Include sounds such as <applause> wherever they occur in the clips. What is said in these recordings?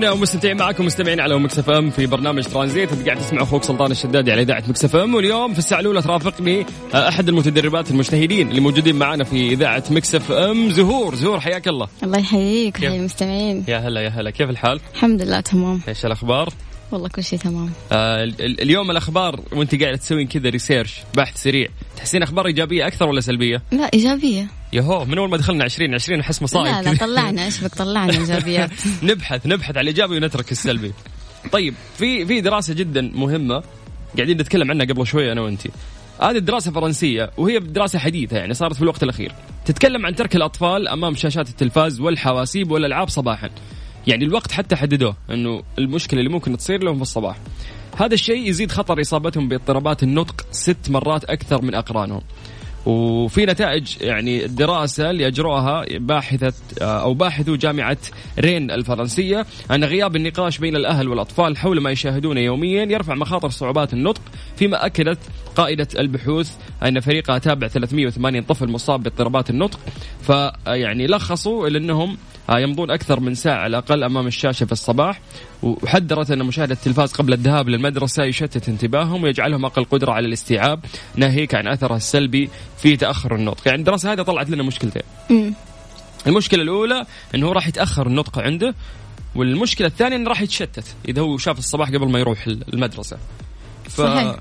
مستمرين ومستمتعين معكم مستمعين على Mix FM في برنامج ترانزيت. انت قاعد تسمع أخوك سلطان الشدادي على إذاعة Mix FM. واليوم في الساعة الأولى ترافقني آه، أحد المتدربات المجتهدين اللي موجودين معنا في إذاعة Mix FM زهور. زهور حياك الله. الله يحييك؟ ويحيي المستمعين. يا هلا يا هلا. كيف الحال؟ الحمد لله تمام. إيش الأخبار؟ والله كل شيء تمام آه ال- ال- اليوم الأخبار وأنت قاعدة تسوين كذا research بحث سريع تحسين أخبار إيجابية أكثر ولا سلبية؟ لا إيجابية يهو من أول ما دخلنا 20 20 أحس مصايب لا لا. طلعنا إيش بك طلعنا إيجابيات <laughs> نبحث نبحث على الإيجابي ونترك السلبي. طيب في في دراسة جدا مهمة قاعدين نتكلم عنها قبل شوي أنا وأنت. هذه الدراسة فرنسية وهي دراسة حديثة يعني صارت في الوقت الأخير تتكلم عن ترك الأطفال أمام شاشات التلفاز والحواسيب والألعاب صباحا يعني الوقت حتى حددوه أنه المشكلة اللي ممكن تصير لهم في الصباح. هذا الشيء يزيد خطر إصابتهم باضطرابات النطق ست مرات أكثر من أقرانهم. وفي نتائج يعني الدراسة اللي أجروها باحثة أو باحثو جامعة رين الفرنسية أن غياب النقاش بين الأهل والأطفال حول ما يشاهدونه يوميا يرفع مخاطر صعوبات النطق فيما أكدت قائدة البحوث أن فريقها تابع 380 طفل مصاب باضطرابات النطق. فيعني لخصوا إلى أنهم يمضون أكثر من ساعة على الأقل أمام الشاشة في الصباح. وحذرت أن مشاهدة التلفاز قبل الذهاب للمدرسة يشتت انتباههم ويجعلهم أقل قدرة على الاستيعاب ناهيك عن أثرها السلبي في تأخر النطق. يعني الدراسة هذه طلعت لنا مشكلتين. المشكلة الأولى أنه هو راح يتأخر النطق عنده والمشكلة الثانية أنه راح يتشتت إذا هو شاف الصباح قبل ما يروح المدرسة. ف... صحيح.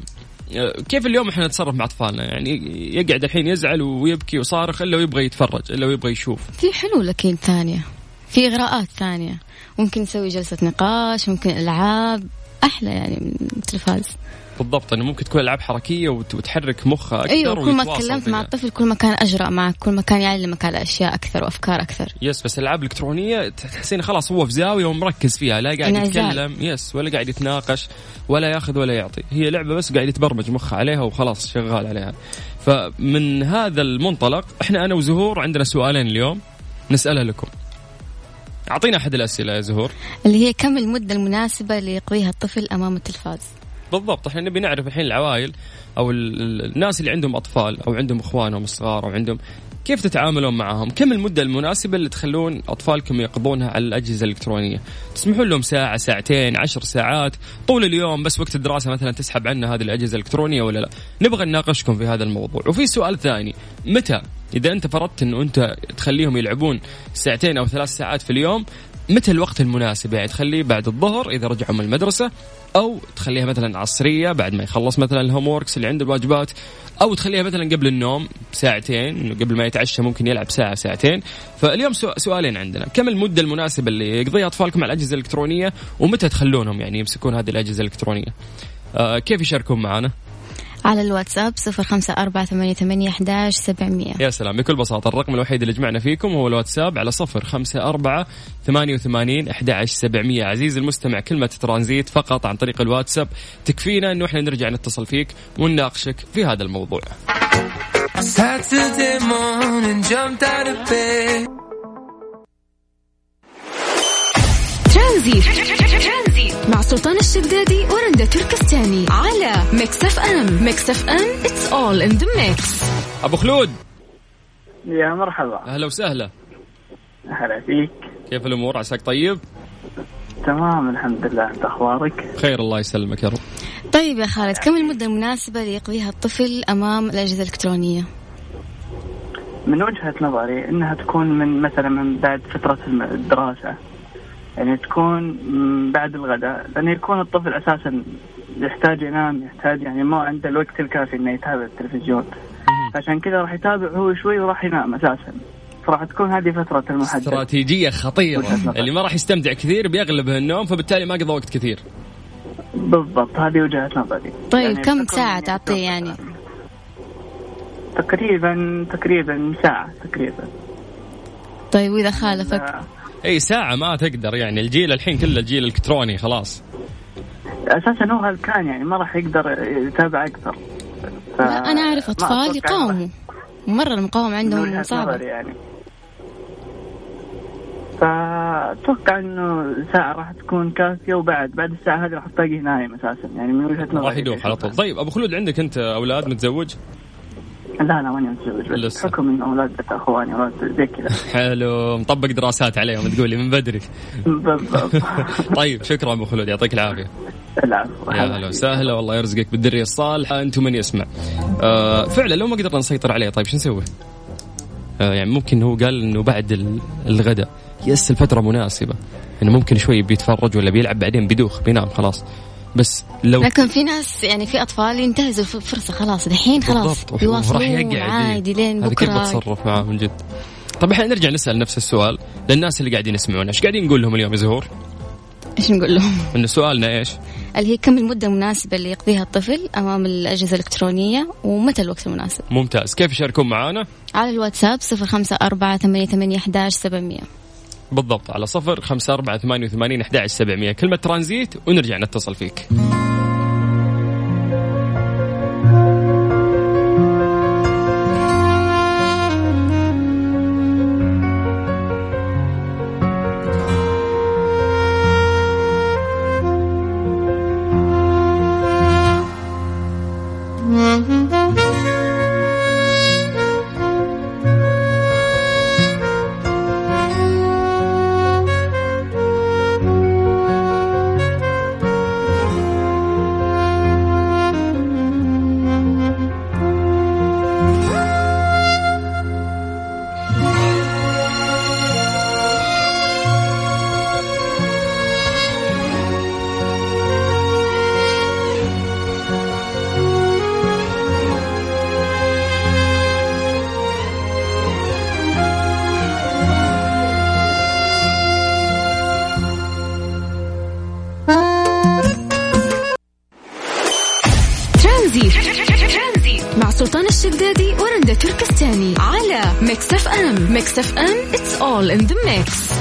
كيف اليوم إحنا نتصرف مع أطفالنا؟ يعني يقعد الحين يزعل ويبكي وصارخ إلا ويبغى يتفرج إلا ويبغى يشوف. في حلول أكيد ثانية. في إغراءات ثانية. ممكن نسوي جلسة نقاش ممكن ألعاب أحلى يعني من التلفاز بالضبط إنه ممكن تكون ألعاب حركية وت- وتحرك مخه أكثر أيوه كل ما تكلمت مع. الطفل كل ما كان أجرأ معك كل ما كان يعلمك على أشياء أكثر وأفكار أكثر. يس بس الألعاب الإلكترونية تحسين خلاص هو في زاوية ومركز فيها لا قاعد. يتكلم يس ولا قاعد يتناقش ولا ياخذ ولا يعطي. هي لعبة بس قاعد يتبرمج مخه عليها وخلاص شغال عليها. فمن هذا المنطلق إحنا أنا وزهور عندنا سؤالين اليوم نسألها لكم. أعطينا أحد الأسئلة يا زهور. اللي هي كم المدة المناسبة اللي يقضيها الطفل أمام التلفاز؟ بالضبط إحنا نبي نعرف الحين العوائل أو ال- ال- الناس اللي عندهم أطفال أو عندهم اخوانهم الصغار أو عندهم كيف تتعاملون معهم؟ كم المدة المناسبة اللي تخلون أطفالكم يقضونها على الأجهزة الإلكترونية؟ تسمحون لهم ساعة، ساعتين، عشر ساعات، طول اليوم بس وقت الدراسة مثلا تسحب عنا هذه الأجهزة الإلكترونية ولا لا؟ نبغى نناقشكم في هذا الموضوع، وفي سؤال ثاني، متى؟ إذا أنت فرضت أنه أنت تخليهم يلعبون ساعتين أو ثلاث ساعات في اليوم، متى الوقت المناسب؟ يعني تخليه بعد الظهر إذا رجعوا من المدرسة أو تخليها مثلا عصرية بعد ما يخلص مثلا الهوم ووركس اللي عنده الواجبات أو تخليها مثلا قبل النوم ساعتين قبل ما يتعشى ممكن يلعب ساعة ساعتين. فاليوم سؤالين عندنا. كم المدة المناسبة اللي يقضيها أطفالكم على الأجهزة الإلكترونية ومتى تخلونهم يعني يمسكون هذه الأجهزة الإلكترونية؟ آه كيف يشاركون معنا؟ على الواتساب صفر خمسة أربعة ثمانية ثمانية أحداش سبعمية. يا سلام. بكل بساطة الرقم الوحيد اللي جمعنا فيكم هو الواتساب على صفر خمسة أربعة ثمانية وثمانين أحد عشر سبعمية. عزيز المستمع كلمة ترانزيت فقط عن طريق الواتساب تكفينا أنه إحنا نرجع نتصل فيك ونناقشك في هذا الموضوع. Saturday سلطان الشدادي ورندا تركستاني على Mix FM Mix FM it's all in the mix. أبو خلود. يا مرحبا. أهلا وسهلا. هلا فيك. كيف الأمور؟ عساك طيب؟ تمام الحمد لله. أنت أخبارك؟ خير الله يسلمك يا رب. طيب يا خالد كم المدة المناسبة اللي يقضيها الطفل أمام الأجهزة الإلكترونية؟ من وجهة نظري إنها تكون من مثلا من بعد فترة الم- الدراسة. يعني تكون بعد الغداء. لأنه يكون الطفل أساسا يحتاج ينام يحتاج يعني ما عنده الوقت الكافي إنه يتابع التلفزيون. عشان كذا راح يتابع هو شوي وراح ينام أساسا. فراح تكون هذه فترة المحدد استراتيجية خطيرة. اللي ما راح يستمتع كثير بيغلبه النوم فبالتالي ما قضى وقت كثير. بالضبط. هذه وجهة نظري. طيب يعني كم ساعة تعطيه يعني؟ تقريبا تقريبا ساعة تقريبا. طيب وإذا خالفك؟ اي ساعة ما تقدر يعني الجيل الحين كله الجيل الإلكتروني خلاص. أساسا هو هلكان يعني ما راح يقدر يتابع أكثر. ف... لا أنا أعرف أطفال يقاوموا. مرة المقاومة من عندهم نظري يعني. فأتوقع إنه ساعة راح تكون كافية وبعد بعد الساعة هذه راح تلاقيه نايم أساسا يعني من وجهة نظري. راح يدوخ على طول. طيب أبو خلود عندك أنت أولاد متزوج؟ لا لا ماني متزوج بس لسه. بحكم إنه أولاد أخواني أولاد زي كذا. <laughs> حلو مطبق دراسات عليهم تقولي من بدري. بالضبط. <laughs> طيب شكرا أبو خلود يعطيك العافية. العفو. يا هلا وسهلا والله يرزقك بالذريه الصالحة أنتم من يسمع. آه فعلا لو ما قدرنا نسيطر عليه طيب شو نسوي؟ آه يعني ممكن هو قال إنه بعد ال- الغداء. يس الفترة مناسبة. إنه ممكن شوي بيتفرج ولا بيلعب بعدين بيدوخ بينام خلاص. بس لو لكن في ناس يعني في أطفال ينتهزوا الفرصه خلاص دحين خلاص يقعد عادي لين هذا كيف بكرة بتصرف معاه من جد طب إحنا نرجع نسأل نفس السؤال للناس اللي قاعدين يسمعونا إيش قاعدين نقول لهم اليوم يا زهور؟ إيش نقول لهم؟ انه سؤالنا إيش؟ اللي هي كم المدة المناسبة اللي يقضيها الطفل أمام الأجهزة الإلكترونية ومتى الوقت المناسب؟ ممتاز كيف يشاركون معانا؟ على الواتساب صفر خمسة أربعة ثمانية ثمانية أحداش سبعمية بالضبط على صفر خمسة أربعة ثمانية وثمانين أحد سبعمية. كلمة ترانزيت ونرجع نتصل فيك. Mix FM it's all in the mix.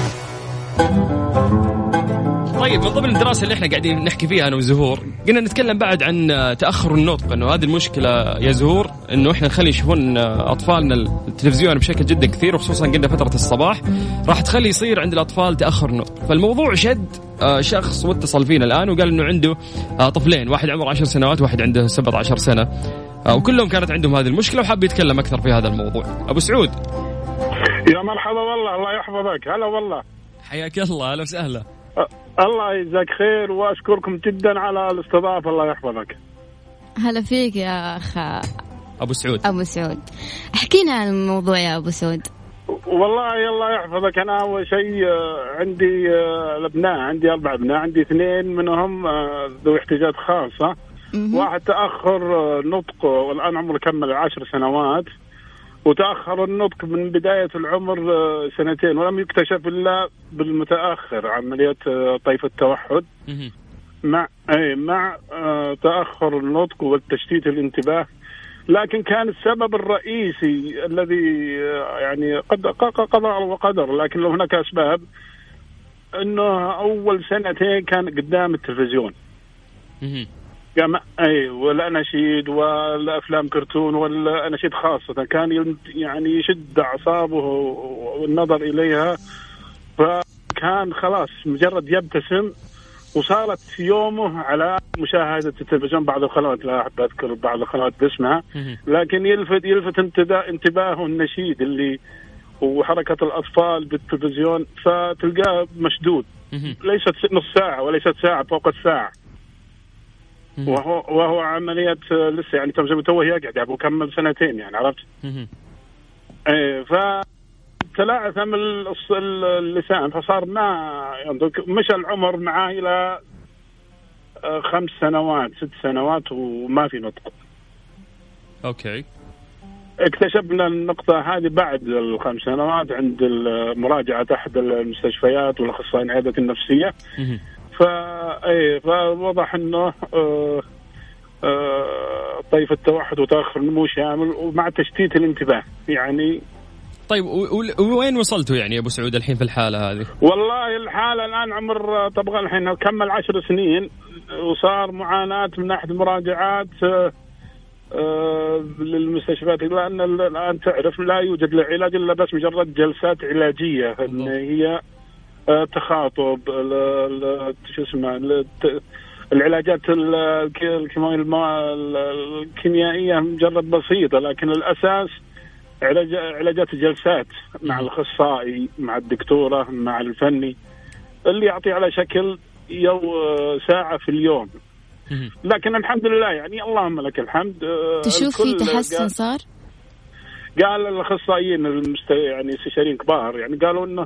طيب من ضمن الدراسة اللي إحنا قاعدين نحكي فيها أنا وزهور قلنا نتكلم بعد عن تأخر النطق أنه هذه المشكلة يا زهور أنه إحنا نخلي يشوفون أطفالنا التلفزيون بشكل جدا كثير وخصوصا قلنا فترة الصباح راح تخلي يصير عند الأطفال تأخر نطق. فالموضوع شد آه، شخص واتصل فينا الآن وقال أنه عنده آه، طفلين واحد عمره 10 سنوات وواحد عنده 17 سنة آه، وكلهم كانت عندهم هذه المشكلة وحاب يتكلم أكثر في هذا الموضوع. أبو سعود. يا مرحبا والله الله يحفظك. هلا والله. حياك الله أهلا وسهلا. الله يجزاك خير وأشكركم جدا على الاستضافة الله يحفظك. هلا فيك يا أخ أبو سعود. أبو سعود. احكينا عن الموضوع يا أبو سعود. والله الله يحفظك. أنا أول شيء آه، عندي آه، الابناء عندي أربع أبناء عندي اثنين منهم آه، ذوي احتياجات خاصة. واحد تأخر آه، نطق والآن عمره كمل عشر سنوات. وتأخر النطق من بداية العمر آه، سنتين ولم يكتشف إلا بالمتأخر عملية آه، طيف التوحد. مع أي مع آه تأخر النطق والتشتيت الانتباه لكن كان السبب الرئيسي الذي يعني قد قضاء وقدر لكن لو هناك أسباب إنه أول سنتين كان قدام التلفزيون. جمع أي والاناشيد والافلام كرتون والاناشيد خاصة كان يعني يشد أعصابه والنظر إليها فكان خلاص مجرد يبتسم وصارت يومه على مشاهدة التلفزيون بعض القنوات لا أحب أذكر بعض القنوات باسمها. لكن يلفت يلفت انتباه انتباهه النشيد اللي وحركة الأطفال بالتلفزيون فتلقاه مشدود. ليست نص ساعة وليست ساعة فوق الساعة مهم. وهو وهو عملية لسه يعني تو توه يقعد يعني وكمل سنتين يعني عرفت؟ إيه ف تلاعثم الص- اللسان فصار ما ينطق مشى العمر معاه إلى آه، خمس سنوات ست سنوات وما في نطق. أوكي. اكتشفنا النقطة هذه بعد الخمس سنوات عند مراجعة أحد المستشفيات والأخصائيين العيادة النفسية. إيه فوضح انه آه آه طيف التوحد وتأخر النمو شامل ومع تشتيت الانتباه يعني طيب وين وصلتوا يعني يا أبو سعود الحين في الحالة هذه؟ والله الحالة الآن عمر آه، طبعا الحين كمل عشر سنين وصار معاناة من ناحيه المراجعات آه، آه، للمستشفيات لأن الآن تعرف لا يوجد العلاج إلا بس مجرد جلسات علاجية إن. هي آه، تخاطب ال- ال- شو اسمه العلاجات الكيميائية مجرد بسيطة لكن الأساس علاج علاجات الجلسات مع الأخصائي مع الدكتورة مع الفني اللي يعطي على شكل يو ساعة في اليوم. لكن الحمد لله يعني اللهم لك الحمد آه، تشوف في تحسن صار؟ قال الأخصائيين المست... يعني استشاريين كبار يعني قالوا إنه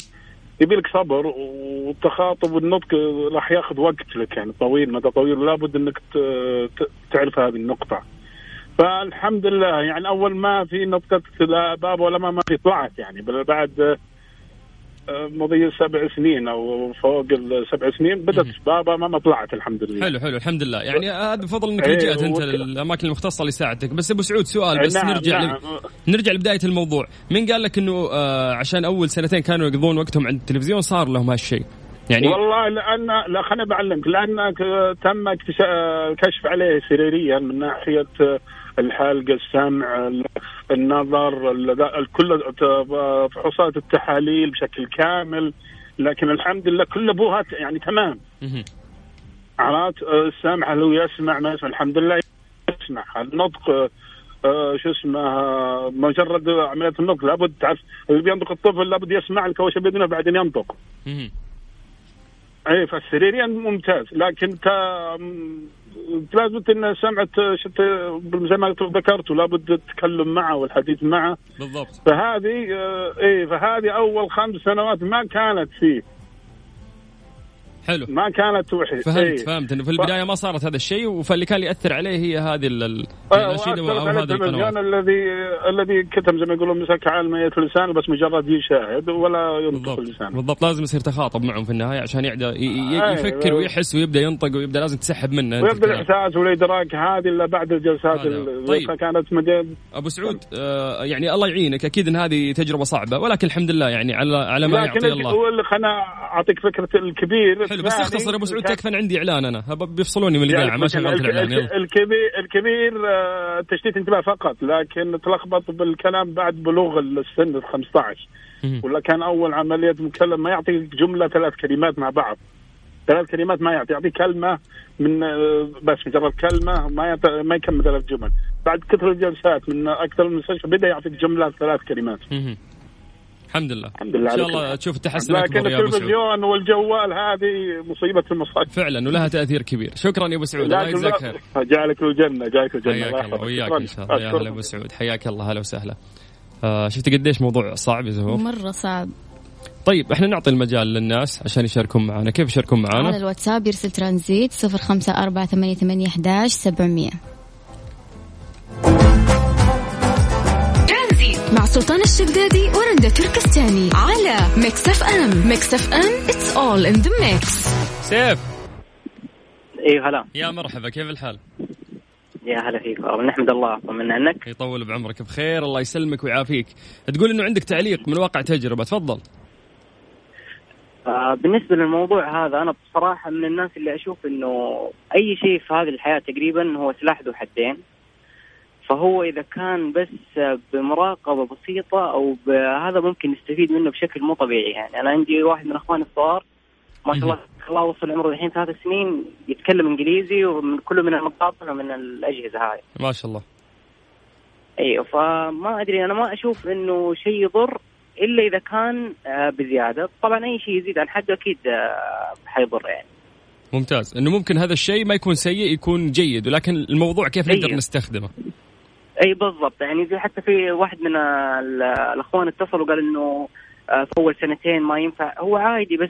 يبي لك صبر والتخاطب والنطق راح ياخذ وقت لك يعني طويل مدى طويل لابد إنك تعرف هذه النقطة. فالحمد لله يعني أول ما في نطقة باب ولا ما في طلعت يعني. بعد مضي سبع سنين أو فوق السبع سنين بدات بابا ما طلعت الحمد لله. حلو حلو الحمد لله. يعني هذا بفضل إنك لجأت أنت للأماكن المختصة اللي ساعدتك بس أبو سعود سؤال بس نعم، نرجع نعم. ل... نرجع لبداية الموضوع. مين قال لك إنه آه عشان أول سنتين كانوا يقضون وقتهم عند التلفزيون صار لهم هالشيء. يعني والله لأن لا خليني بعلمك لأن ك- تم اكتشاف كشف عليه سريريا من ناحية الحلق السمع ال- النظر ال- ال- كل ت- فحوصات التحاليل بشكل كامل. لكن الحمد لله كل أبوها يعني تمام. عرفت؟ السمع هل هو يسمع؟ ما يسمع. الحمد لله يسمع. النطق آه، شو اسمه؟ مجرد عملية النطق لابد تعرف؟ اللي بينطق الطفل لابد يسمع الكوشة باذنه بعدين ينطق. اي فالسريريا ممتاز. لكن. لابد إن سمعت شت... زي ما ذكرت لابد التكلم معه والحديث معه. بالضبط. فهذه آه، اي فهذه أول خمس سنوات ما كانت فيه. حلو. ما كانت وحي فهمت إيه. فهمت. إنه في البداية ما صارت هذا الشيء فاللي كان يأثر عليه هي هذه ال- ال- آه، الاناشيده وأثرت أو هذه القنوات. الذي الذي كتم زي ما يقولون مسك على ميت لسان بس مجرد يشاهد ولا ينطق اللسان بالضبط. لازم يصير تخاطب معهم في النهاية عشان يقدر ي- ي- أي، يفكر. ويحس ويبدأ ينطق ويبدأ لازم تسحب منه. ويبدأ. الإحساس والإدراك هذه الا بعد الجلسات هذا. ال- طيب. كانت مجال أبو سعود آه يعني الله يعينك. أكيد إن هذه تجربة صعبة ولكن الحمد لله يعني على على ما لكن يعطي الله. اللي خلنا أعطيك فكرة الكبير. حلو بس اختصر أبو سعود تكفى عندي إعلان أنا؟ بيفصلوني من يعني الاذاعه ما شغلت الإعلان يلا. الكبير الكبير آه، تشتيت انتباه فقط لكن تلخبط بالكلام بعد بلوغ السن ال 15 مهم. ولا كان أول عملية مكلم ما يعطيك جملة ثلاث كلمات مع بعض. ثلاث كلمات ما يعطي يعطي كلمة من آه، بس مجرد كلمة ما يعطي ما يكمل ثلاث جمل. بعد كثر الجلسات من أكثر من مستشفى بدأ يعطيك جملة ثلاث كلمات. الحمد لله. الحمد لله إن شاء الله تشوف التحسن لكن التلفزيون والجوال هذه مصيبة المصائب فعلا ولها تأثير كبير. شكرا يا أبو سعود الله يجزاك خير. جاك الجنه جاك الجنه حياك الله وياك إن شاء الله. يا هلا أبو سعود حياك الله هلا وسهلا. آه شفت قديش موضوع صعب يا زهور مرة صعب. طيب إحنا نعطي المجال للناس عشان يشاركون معنا. كيف يشاركون معنا؟ على الواتساب يرسل ترانزيت 0548811700 سلطان الشدادي ورندا تركستاني على Mix FM Mix FM it's all in the mix. سيف. اي هلا. يا مرحبا كيف الحال؟ يا هلا فيك والله نحمد الله طمنا عنك يطول بعمرك بخير الله يسلمك ويعافيك. تقول إنه عندك تعليق من واقع تجربة تفضل. آه بالنسبة للموضوع هذا أنا بصراحة من الناس اللي أشوف إنه أي شيء في هذه الحياة تقريبا هو سلاح ذو حدين. فهو إذا كان بس بمراقبة بسيطة أو هذا ممكن نستفيد منه بشكل مو طبيعي يعني. أنا عندي واحد من أخواني الصغار ما شاء الله الله وصل عمره الحين ثلاث سنين يتكلم إنجليزي ومن كله من المقاطع ومن الأجهزة هاي. ما شاء الله. أيوه فما أدري أنا ما أشوف إنه شيء يضر إلا إذا كان آه، بزيادة. طبعا أي شيء يزيد عن حده أكيد آه، حيضر يعني. ممتاز. إنه ممكن هذا الشيء ما يكون سيء يكون جيد ولكن الموضوع كيف نقدر. نستخدمه؟ اي بالضبط. يعني زي حتى في واحد من ال- الأخوان اتصل وقال إنه آه، في أول سنتين ما ينفع. هو عادي بس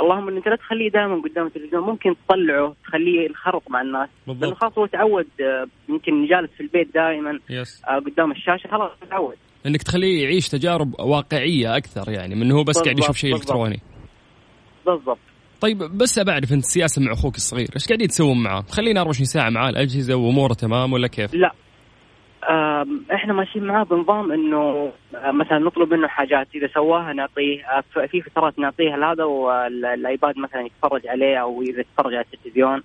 اللهم ان انت لا تخليه دائما قدام التلفزيون. ممكن تطلعه تخليه ينخرط مع الناس. لأنه بالضبط خلاص هو تعود آه، يمكن جالس في البيت دائما يس آه، قدام الشاشة خلاص تعود. إنك تخليه يعيش تجارب واقعية أكثر يعني من هو بس قاعد يشوف شيء. إلكتروني. بالضبط. طيب بس بعرف انت السياسة مع أخوك الصغير. إيش قاعدين تسوون معاه؟ خلينا 24 ساعة معاه الأجهزة وأموره تمام ولا كيف؟ لا. إحنا ماشيين معاه بنظام إنه آه، مثلا نطلب منه حاجات إذا سواها نعطيه آه، في فترات نعطيه هذا وال iPad مثلا يتفرج عليه أو إذا يتفرج على التلفزيون.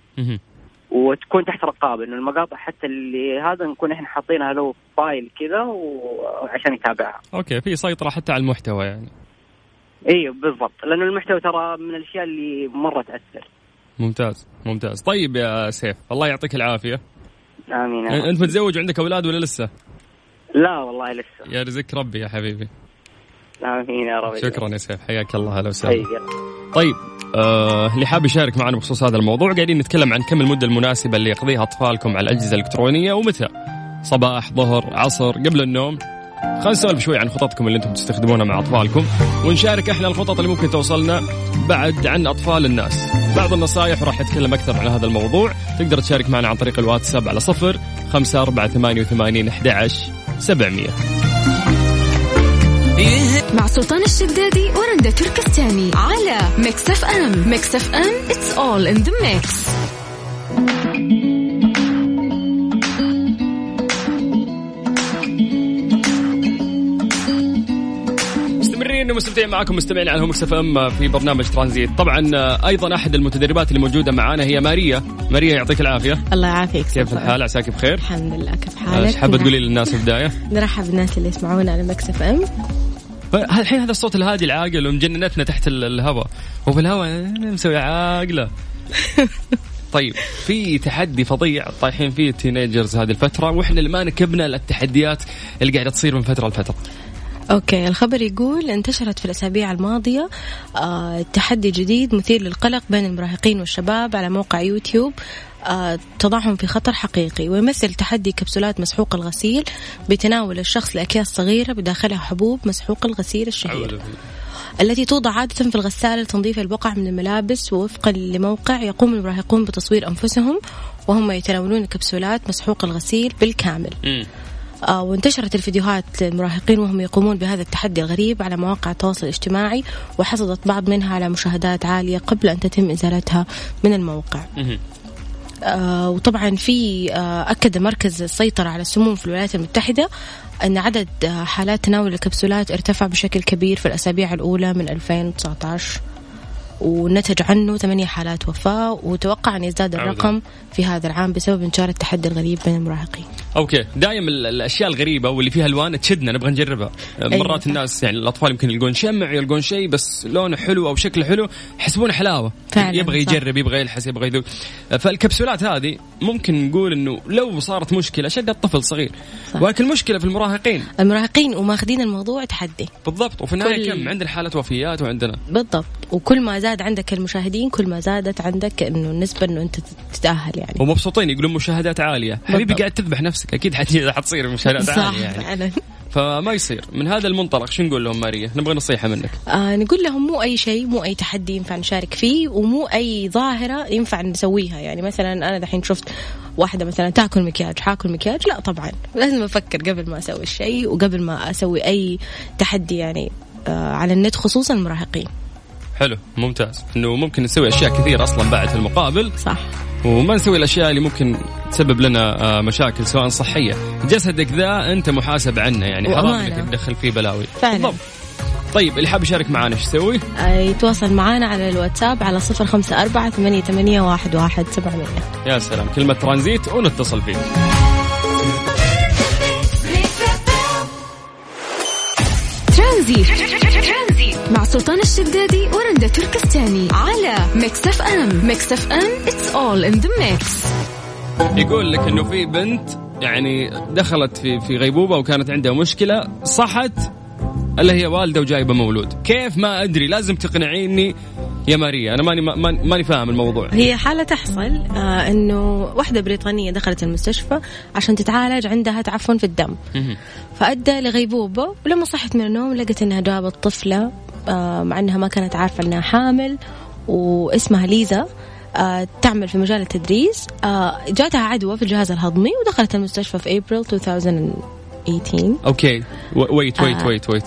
وتكون تحت رقابة إنه المقاطع حتى اللي هذا نكون إحنا حاطينها له file كذا وعشان يتابعها. أوكي في سيطرة حتى على المحتوى يعني. أيوه بالضبط لأنه المحتوى ترى من الأشياء اللي مرة تأثر. ممتاز ممتاز طيب يا سيف الله يعطيك العافية. آمين انت متزوج وعندك أولاد ولا لسه؟ لا والله لسه. يا رزق ربي يا حبيبي. آمين يا رب شكرا يا سيف حياك الله هلا وسهلا. طيب آه اللي حاب يشارك معنا بخصوص هذا الموضوع قاعدين نتكلم عن كم المدة المناسبة اللي يقضيها أطفالكم على الأجهزة الإلكترونية ومتى صباح ظهر عصر قبل النوم خلينا نسولف شوي عن خططكم اللي أنتم تستخدمونها مع أطفالكم ونشارك إحنا الخطط اللي ممكن توصلنا بعد عن أطفال الناس. بعض النصائح وراح نتكلم أكثر عن هذا الموضوع. تقدر تشارك معنا عن طريق الواتساب على صفر خمسة أربعة ثمانية وثمانين أحد عشر سبعمية. مع سلطان الشدادي ورندا تركستاني على Mix FM. Mix FM it's all in the mix. مستمرين ومستمتعين معكم مستمعين على Mix FM في برنامج ترانزيت. طبعا أيضا أحد المتدربات اللي موجوده معانا هي ماريا. ماريا يعطيك العافية. الله يعافيك كيف الحال؟ عساك بخير؟ الحمد لله كيف حالك؟ إيش حابه تقولي للناس في البداية؟ نرحب بالناس اللي يسمعونا على Mix FM. الحين هذا الصوت الهادي العاقل ومجننتنا تحت الهواء. وفي الهواء مسوي عاقلة. <laughs> طيب في تحدي فظيع طايحين فيه ال teenagers هذه الفترة وإحنا اللي ما نكبنا للتحديات اللي قاعدة تصير من فترة لفترة. أوكي الخبر يقول انتشرت في الأسابيع الماضية آه تحدي جديد مثير للقلق بين المراهقين والشباب على موقع يوتيوب. آه تضعهم في خطر حقيقي ويمثل تحدي كبسولات مسحوق الغسيل بتناول الشخص لأكياس صغيرة بداخلها حبوب مسحوق الغسيل الشهير. التي توضع عادة في الغسالة لتنظيف البقع من الملابس ووفقا لموقع يقوم المراهقون بتصوير أنفسهم وهم يتناولون كبسولات مسحوق الغسيل بالكامل. م. آه وانتشرت الفيديوهات للمراهقين وهم يقومون بهذا التحدي الغريب على مواقع التواصل الاجتماعي وحصلت بعض منها على مشاهدات عالية قبل أن تتم إزالتها من الموقع. آه وطبعا في آه أكد مركز السيطرة على السموم في الولايات المتحدة أن عدد آه حالات تناول الكبسولات ارتفع بشكل كبير في الأسابيع الأولى من 2019 ونتج عنه ثمانية حالات وفاة وتوقع أن يزداد الرقم في هذا العام بسبب انتشار التحدي الغريب بين المراهقين. أوكي. دائما الأشياء الغريبة واللي فيها الوان تشدنا نبغى نجربها. مرات أيوة. الناس يعني الأطفال يمكن يلقون شمع يلقون شيء بس لونه حلو أو شكله حلو يحسبونه حلاوة. فعلا يبغى يجرب يبغى يلحس يبغى يذوق فالكبسولات هذه ممكن نقول إنه لو صارت مشكلة شد الطفل صغير. صح. ولكن المشكلة في المراهقين. المراهقين وماخذين الموضوع تحدي. بالضبط. وفي النهاية كل... كم؟ عندنا حالة وفيات وعندنا. بالضبط. وكل ما زاد عندك المشاهدين كل ما زادت عندك إنه النسبة إنه أنت تتأهل يعني. ومبسوطين يقولون مشاهدات عالية. حبيبي قاعد تذبح نفسك. أكيد <laughs> حتصير مشاهدات عالية يعني. فعلا. فما يصير. من هذا المنطلق شو نقول لهم ماريا؟ نبغى نصيحة منك. آه نقول لهم مو أي شيء مو أي تحدي ينفع نشارك فيه ومو أي ظاهرة ينفع نسويها. يعني مثلا أنا دحين شفت واحدة مثلا تأكل مكياج حأكل مكياج؟ لا طبعا. لازم أفكر قبل ما أسوي الشيء وقبل ما أسوي أي تحدي يعني آه على النت خصوصا المراهقين. حلو ممتاز. إنه ممكن نسوي أشياء كثيرة أصلا بعد في المقابل. صح. وما نسوي الأشياء اللي ممكن تسبب لنا آه، مشاكل سواء صحية. جسدك ذا أنت محاسب عنه يعني حرام إنك تدخل فيه بلاوي. فعلا. بالضبط. طيب اللي حاب يشارك معنا إيش يسوي؟ آه، يتواصل معنا على الواتساب على صفر خمسة أربعة ثمانية, ثمانية واحد, واحد سبعمية يا سلام كلمة ترانزيت ونتصل فيه ترانزيت. مع سلطان الشدادي ورندا تركستاني على Mix FM. Mix FM it's all in the mix يقول لك إنه في بنت يعني دخلت في في غيبوبة وكانت عندها مشكلة صحت الا هي والده وجايبه مولود. كيف ما ادري لازم تقنعيني يا ماريا. أنا ماني ماني فاهم الموضوع. هي حالة تحصل آه إنه واحدة بريطانية دخلت المستشفى عشان تتعالج عندها تعفن في الدم. فأدى لغيبوبة ولما صحت من النوم لقت إنها جابت طفلة آه مع إنها ما كانت عارفة إنها حامل واسمها ليزا آه تعمل في مجال التدريس. آه جاتها عدوى في الجهاز الهضمي ودخلت المستشفى في ابريل 2018 Okay. Wait wait wait wait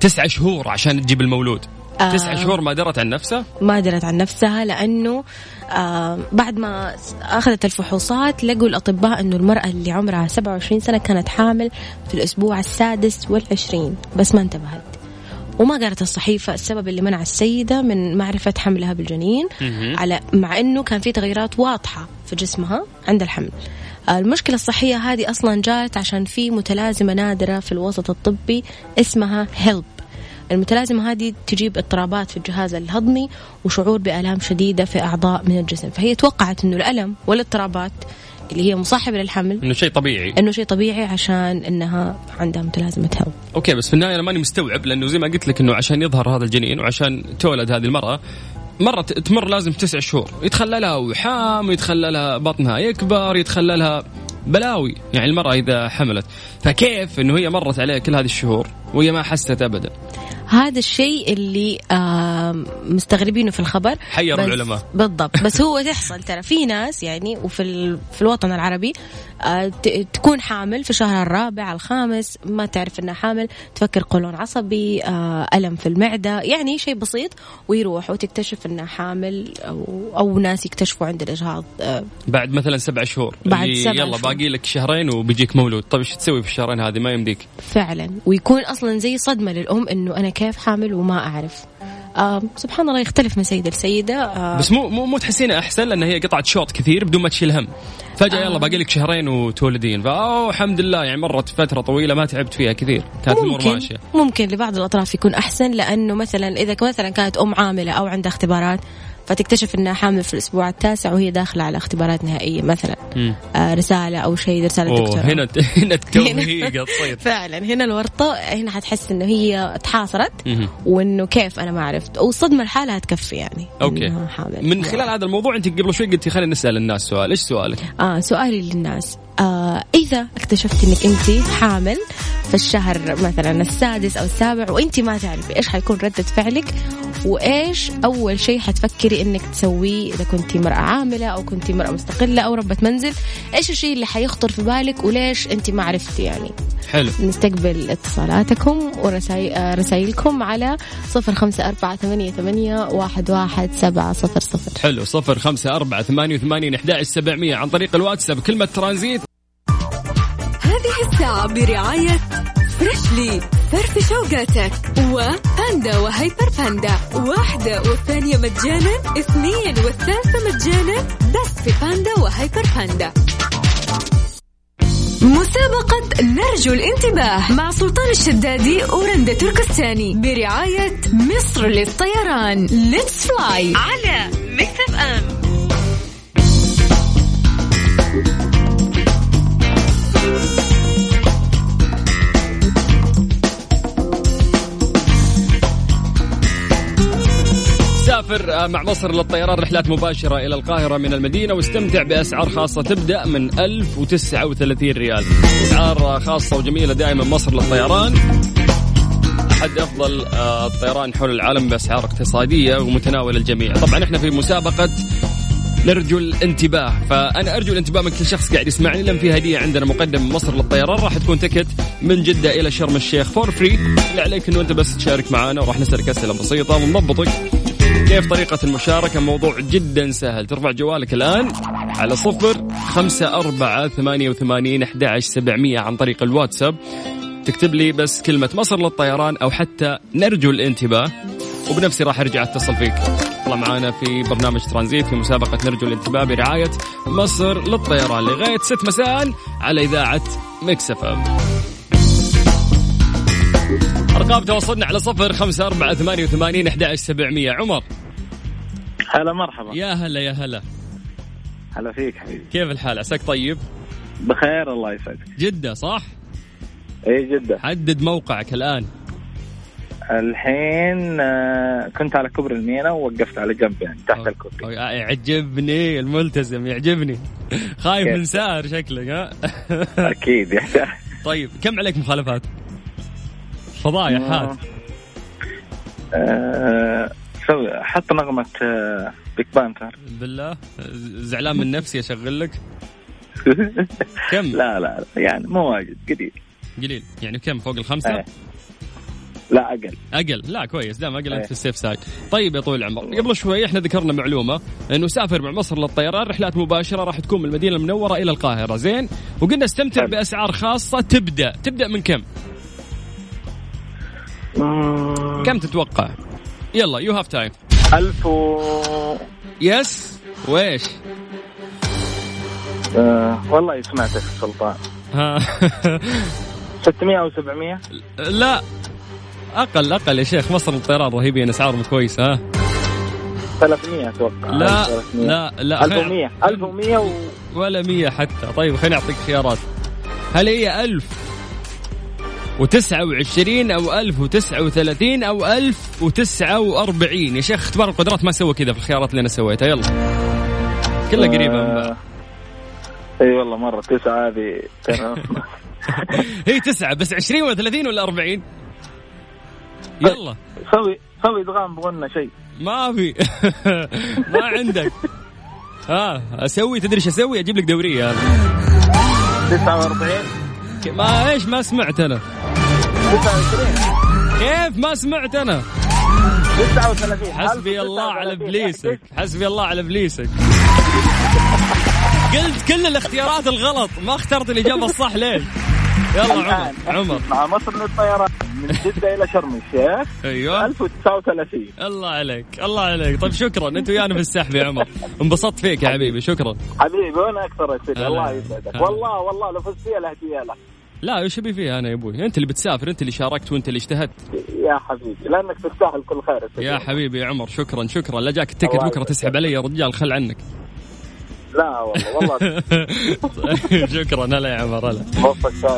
تسعة شهور عشان تجيب المولود. آه. تسعة شهور ما درت عن نفسها؟ ما درت عن نفسها لأنه آه بعد ما أخذت الفحوصات لقوا الأطباء أنه المرأة اللي عمرها 27 سنة كانت حامل في الأسبوع السادس والعشرين بس ما انتبهت. وما قالت الصحيفة السبب اللي منع السيدة من معرفة حملها بالجنين على مع أنه كان في تغيرات واضحة في جسمها عند الحمل. المشكلة الصحية هذه أصلا جات عشان في متلازمة نادرة في الوسط الطبي اسمها هيلب. المتلازمة هذه تجيب اضطرابات في الجهاز الهضمي وشعور بآلام شديدة في أعضاء من الجسم. فهي توقعت أنه الألم والاضطرابات اللي هي مصاحبة للحمل إنه شيء طبيعي. إنه شيء طبيعي عشان إنها عندها متلازمة HELLP. okay بس في النهاية أنا ماني مستوعب لأنه زي ما قلت لك إنه عشان يظهر هذا الجنين وعشان تولد هذه المرأة مرة تمر لازم تسع شهور. يتخللها وحام يتخللها بطنها يكبر يتخللها بلاوي. يعني المرأة إذا حملت. فكيف أنه هي مرت عليها كل هذه الشهور وهي ما حست أبدا؟ هذا الشيء اللي آه مستغربينه في الخبر. حير بس- العلماء. بالضبط. بس هو تحصل ترى. في ناس يعني وفي ال- في الوطن العربي آه تكون حامل في الشهر الرابع الخامس. ما تعرف انها حامل. تفكر قولون عصبي آه ألم في المعدة. يعني شيء بسيط. ويروح وتكتشف انها حامل أو أو ناس يكتشفوا عند الإجهاض آه. بعد مثلا سبع شهور. بعد سبع يلا شهور. باقي لك شهرين وبيجيك مولود. طيب إيش تسوي في الشهرين هذه؟ ما يمديك. فعلا. ويكون أصلا زي صدمة للأم إنه أنا كيف حامل وما أعرف. آه سبحان الله يختلف من سيدة لسيدة. آه بس مو مو مو تحسينها أحسن لأن هي قطعت شوط كثير بدون ما تشيل هم. فجأة آه. يلا باقي لك شهرين وتولدين. فاوه الحمد لله يعني مرت فترة طويلة ما تعبت فيها كثير. كانت الأمور ممكن ماشية. ممكن لبعض الأطراف يكون أحسن لأنه مثلا إذا مثلا كانت أم عاملة أو عندها اختبارات فتكتشف إنها حامل في الأسبوع التاسع وهي داخلة على اختبارات نهائية مثلا. آه رسالة أو شيء رساله دكتوراه هنا <laughs> هنا تصير <laughs> فعلا هنا الورطة هنا حتحس إنه هي تحاصرت. وإنه كيف؟ أنا ما عرفت. والصدمة لحالها تكفي يعني أوكي. حامل. من خلال هذا الموضوع أنت قبل شوي قلتي خلينا نسأل الناس سؤال إيش سؤالك؟ آه سؤالي للناس. آه إذا اكتشفت إنك أنت حامل في الشهر مثلا السادس أو السابع وأنت ما تعرفي إيش حيكون ردة فعلك وإيش أول شيء حتفكري إنك تسويه إذا كنت مرأة عاملة أو كنت مرأة مستقلة أو ربة منزل. إيش الشيء اللي حيخطر في بالك وليش أنت ما عرفتي يعني؟ حلو. نستقبل اتصالاتكم ورسائلكم على صفر خمسة أربعة ثمانية, ثمانية واحد, واحد سبعة صفر صفر. حلو. صفر خمسة أربعة ثمانية وثمانين أحد عن طريق الواتساب. كلمة ترانزيت. هذه الساعة برعاية فريشلي فرف شوقاتك وباندا وهيبر باندا. واحدة والثانية مجانا. اثنين والثالثة مجانا. بس في باندا وهيبر باندا. مسابقة نرجو الانتباه مع سلطان الشدادي ورندا تركستاني. برعاية مصر للطيران. Let's fly على FM سافر آه، مع مصر للطيران رحلات مباشرة إلى القاهرة من المدينة واستمتع بأسعار خاصة تبدأ من 1039 ريال. أسعار خاصة وجميلة دائما مصر للطيران. أحد أفضل آه، الطيران حول العالم بأسعار اقتصادية ومتناول الجميع. طبعا إحنا في مسابقة نرجو الانتباه. فأنا أرجو الانتباه من كل شخص قاعد يسمعني. لأن في هدية عندنا مقدم من مصر للطيران راح تكون ticket من جدة إلى شرم الشيخ. for free اللي عليك إنه أنت بس تشارك معنا وراح نسألك أسئلة بسيطة ونضبطك. كيف طريقة المشاركة؟ موضوع جدا سهل. ترفع جوالك الآن على صفر خمسة أربعة ثمانية وثمانين أحد سبعمية عن طريق الواتساب. تكتب لي بس كلمة مصر للطيران أو حتى نرجو الانتباه. وبنفسي راح أرجع أتصل فيك. اطلع معنا في برنامج ترانزيت في مسابقة نرجو الانتباه برعاية مصر للطيران لغاية ست مساء على إذاعة مكسفة أرقام تواصلنا على صفر خمسة أربعة ثمانية وثمانين أحد سبعمية. عمر. هلا مرحبا. يا هلا يا هلا. هلا فيك حبيبي. كيف الحال؟ عساك طيب؟ بخير الله يسعدك. جدة صح؟ اي جدا حدد موقعك الآن. الحين آه، كنت على كبر المينا ووقفت على جنب يعني تحت الكوبري أو- يعجبني الملتزم يعجبني. خايف؟ من سائر شكلك ها؟ أكيد يعني. <laughs> طيب كم عليك مخالفات؟ فضايح هات آه، سوي حط نغمة آه، Pink Panther بالله. زعلان من نفسي أشغل لك. كم؟ لا لا يعني مو واجد قليل. قليل. يعني كم؟ فوق الخمسة؟ إيه. لا أقل. أقل. لا كويس. دام أقل أنت إيه. في ال safe side. طيب يا طويل العمر قبل شوي إحنا ذكرنا معلومة إنه سافر مع مصر للطيران رحلات مباشرة راح تكون من المدينة المنورة إلى القاهرة. زين؟ وقلنا استمتع. بأسعار خاصة. تبدأ. تبدأ من كم؟ كم تتوقع؟ يلا you have time 1000 و yes ويش؟ آه والله سمعتك سلطان. ها. 600 أو 700 لا أقل أقل يا شيخ مصر الطيران رهيبين أسعارهم كويسة ها. 300 أتوقع. لا 1300. لا لا 1100 1100 و ولا مية حتى. طيب خليني أعطيك خيارات. هل هي ألف وتسعة وعشرين أو ألف وتسعة وثلاثين أو ألف وتسعة وأربعين. يا شيخ اختبار القدرات ما سوى كذا في الخيارات اللي أنا سويتها. يلا. كلها قريبة من بعض. إي والله مرة تسعة هذه. <laughs> هي تسعة بس عشرين ولا ثلاثين ولا أربعين؟ يلا. سوي سوي إدغام بغنى شيء. ما في. <laughs> ما عندك. ها أسوي تدري إيش أسوي؟ أجيب لك دورية. هذا 49 ما إيش ما سمعت أنا. 29 كيف ما سمعت أنا؟ 39 حسبي الله على إبليسك. حسبي الله على إبليسك. قلت كل الاختيارات الغلط. ما اخترت الإجابة الصح ليش؟ يلا عمر عمر. مع مصر للطيران من جدة إلى شرم الشيخ. أيوه. 1039 الله عليك الله عليك. طيب شكرا. أنت ويانا في السحب يا عمر. انبسطت فيك يا حبيبي. شكرا. حبيبي وأنا أكثر يا سيدي. هلا. الله يسعدك. والله والله لو فزت فيها الهديه لك لا وش ابي فيها أنا يا أبوي؟ انت اللي بتسافر انت اللي شاركت وانت اللي اجتهدت. يا حبيبي لأنك تستاهل كل خير يا حبيبي يا عمر شكرا شكرا. لا جاك التكت بكرة تسحب علي يا رجال خل عنك. لا والله والله. <laughs> <laughs> شكرا هلا يا عمر هلا.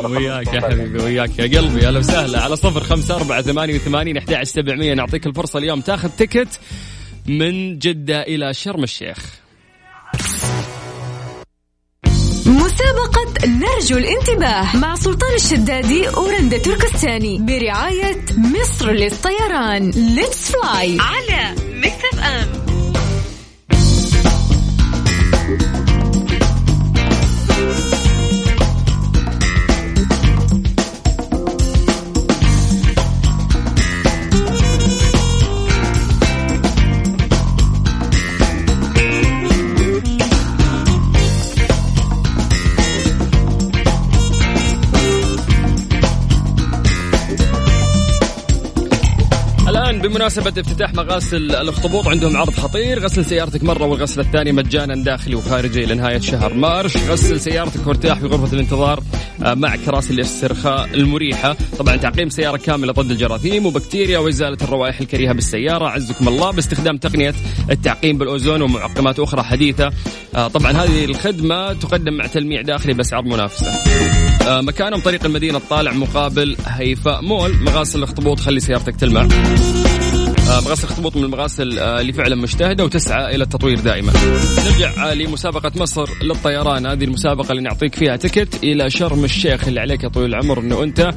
وياك يا حبيبي وياك يا قلبي. أهلا وسهلا. على صفر خمسة أربعة ثمانية وثمانين أحد سبعمية. نعطيك الفرصة اليوم تاخذ ticket من جدة إلى شرم الشيخ. مسابقة نرجو الانتباه مع سلطان الشدادي ورندا تركستاني برعاية مصر للطيران. Let's fly على اف ام بمناسبة افتتاح مغاسل الأخطبوط عندهم عرض خطير. غسل سيارتك مرة والغسلة الثانية مجانا داخلي وخارجي لنهاية شهر مارش. غسل سيارتك وارتاح في غرفة الانتظار آه، مع كراسي الاسترخاء المريحة. طبعا تعقيم سيارة كاملة ضد الجراثيم وبكتيريا وإزالة الروائح الكريهة بالسيارة. عزكم الله باستخدام تقنية التعقيم بالأوزون ومعقمات أخرى حديثة. آه، طبعا هذه الخدمة تقدم مع تلميع داخلي بأسعار منافسة. آه، مكانهم طريق المدينة الطالع مقابل هيفاء مول. مغاسل الاخطبوط خلي سيارتك تلمع. آه، مغاسل الاخطبوط من المغاسل آه، اللي فعلا مجتهدة وتسعى إلى التطوير دائما. نرجع آه، لمسابقة مصر للطيران هذه المسابقة اللي نعطيك فيها تكت إلى شرم الشيخ اللي عليك يا طويل العمر إنه أنت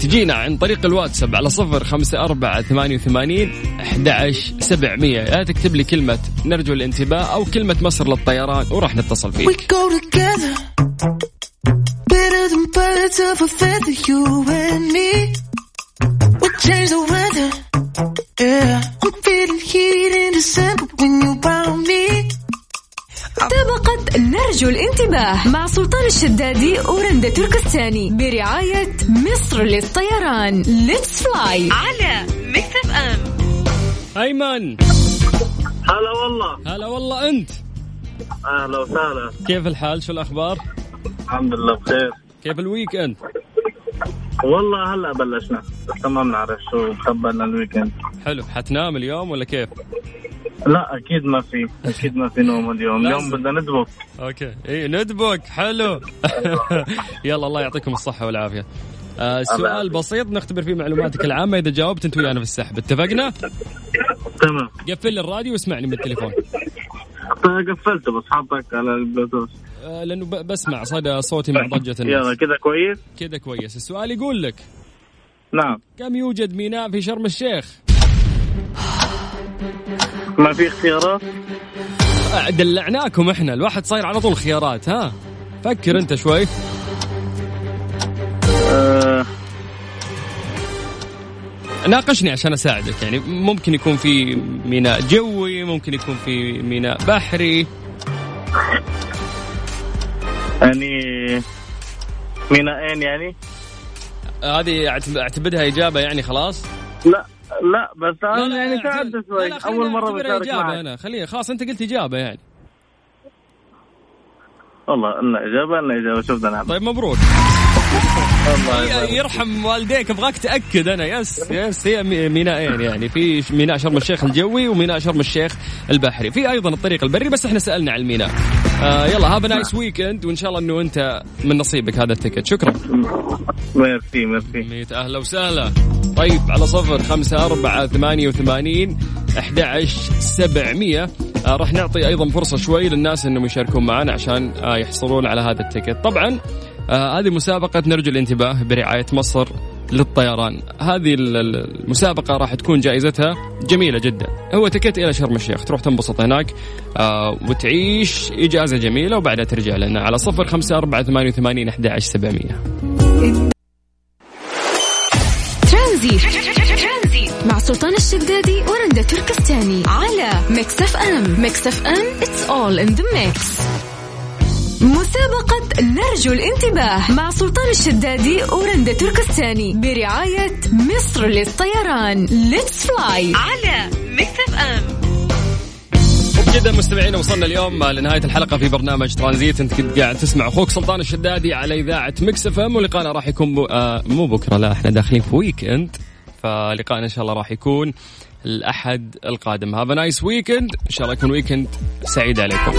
تجينا عن طريق الواتساب على صفر خمسة أربعة ثمانية وثمانين أحد سبعمية يا تكتب لي كلمة نرجو الانتباه أو كلمة مصر للطيران وراح نتصل فيك go. We weather. Yeah. I'm feeling heat in December when you found me. مسابقة نرجو الانتباه مع سلطان الشدادي ورندا تركستاني برعاية مصر للطيران. Let's fly على Mix FM أيمن. هلا والله. هلا والله أنت. أهلا وسهلا. كيف الحال؟ شو الأخبار؟ الحمد لله بخير. كيف ال weekend؟ والله هلا بلشنا. لسه ما بنعرف شو مخبي لنا ال weekend. حلو. حتنام اليوم ولا كيف؟ لا أكيد ما في. أكيد ما في نوم اليوم. اليوم بدنا ندبك okay. اي ندبك حلو. <laughs> يلا الله يعطيكم الصحة والعافية. آه سؤال بسيط نختبر فيه معلوماتك العامة. إذا جاوبت أنت ويانا في السحب. اتفقنا؟ تمام. قفل لي الراديو واسمعني من التليفون. قفلته بس حاطك على البلوتوث. آه لأنه ب- بسمع صدى صوتي مع يلا الناس. كذا كويس؟ كذا كويس. السؤال يقول لك نعم. كم يوجد ميناء في شرم الشيخ؟ ما في اختيارات؟ آه، دلعناكم إحنا. الواحد صاير على طول خيارات ها؟ فكر أنت شوي. آه. ناقشني عشان أساعدك. يعني ممكن يكون في ميناء جوي ممكن يكون في ميناء بحري. يعني ميناءين يعني. هذه أعتبرها إجابة يعني خلاص؟ لا لا بس أنا يعني تعبت شوي لا لا أول مرة بشارك إجابة معك. أنا. خليها خلاص أنت قلت إجابة يعني. والله لنا إجابة لنا إجابة شوف نعم طيب مبروك. <laughs> يرحم والديك أبغاك تأكد أنا. yes yes هي مي- ميناءين يعني. في ميناء شرم الشيخ الجوي وميناء شرم الشيخ البحري. في أيضا الطريق البري بس إحنا سألنا عن الميناء. آه يلا have nice weekend وإن شاء الله إنه أنت من نصيبك هذا ال ticket. شكرا. merci merci. ميت. أهلا وسهلا. طيب على صفر خمسة أربعة ثمانية وثمانين أحد عشر سبعمية. آه راح نعطي أيضا فرصة شوي للناس أنهم يشاركون معنا عشان آه يحصلون على هذا ال ticket. طبعا آه هذه مسابقة نرجو الانتباه برعاية مصر للطيران. هذه ال- ال- المسابقة راح تكون جائزتها جميلة جدا. هو ticket إلى شرم الشيخ. تروح تنبسط هناك آه وتعيش إجازة جميلة وبعدها ترجع لنا على صفر خمسة أربعة ثمانية وثمانين أحد عشر سبعمية مع سلطان الشدادي ورندا تركستاني على Mix FM. Mix FM it's all in the mix. مسابقة نرجو الانتباه مع سلطان الشدادي ورندا تركستاني برعاية مصر للطيران. Let's fly على Mix FM وبكذا مستمعينا وصلنا اليوم لنهاية الحلقة في برنامج ترانزيت. أنت كنت قاعد تسمع أخوك سلطان الشدادي على إذاعة Mix FM ولقانا راح يكون بو آه مو بكرة لا إحنا داخلين في weekend فلقانا إن شاء الله راح يكون الأحد القادم. have a nice weekend إن شاء الله يكون weekend سعيد عليكم.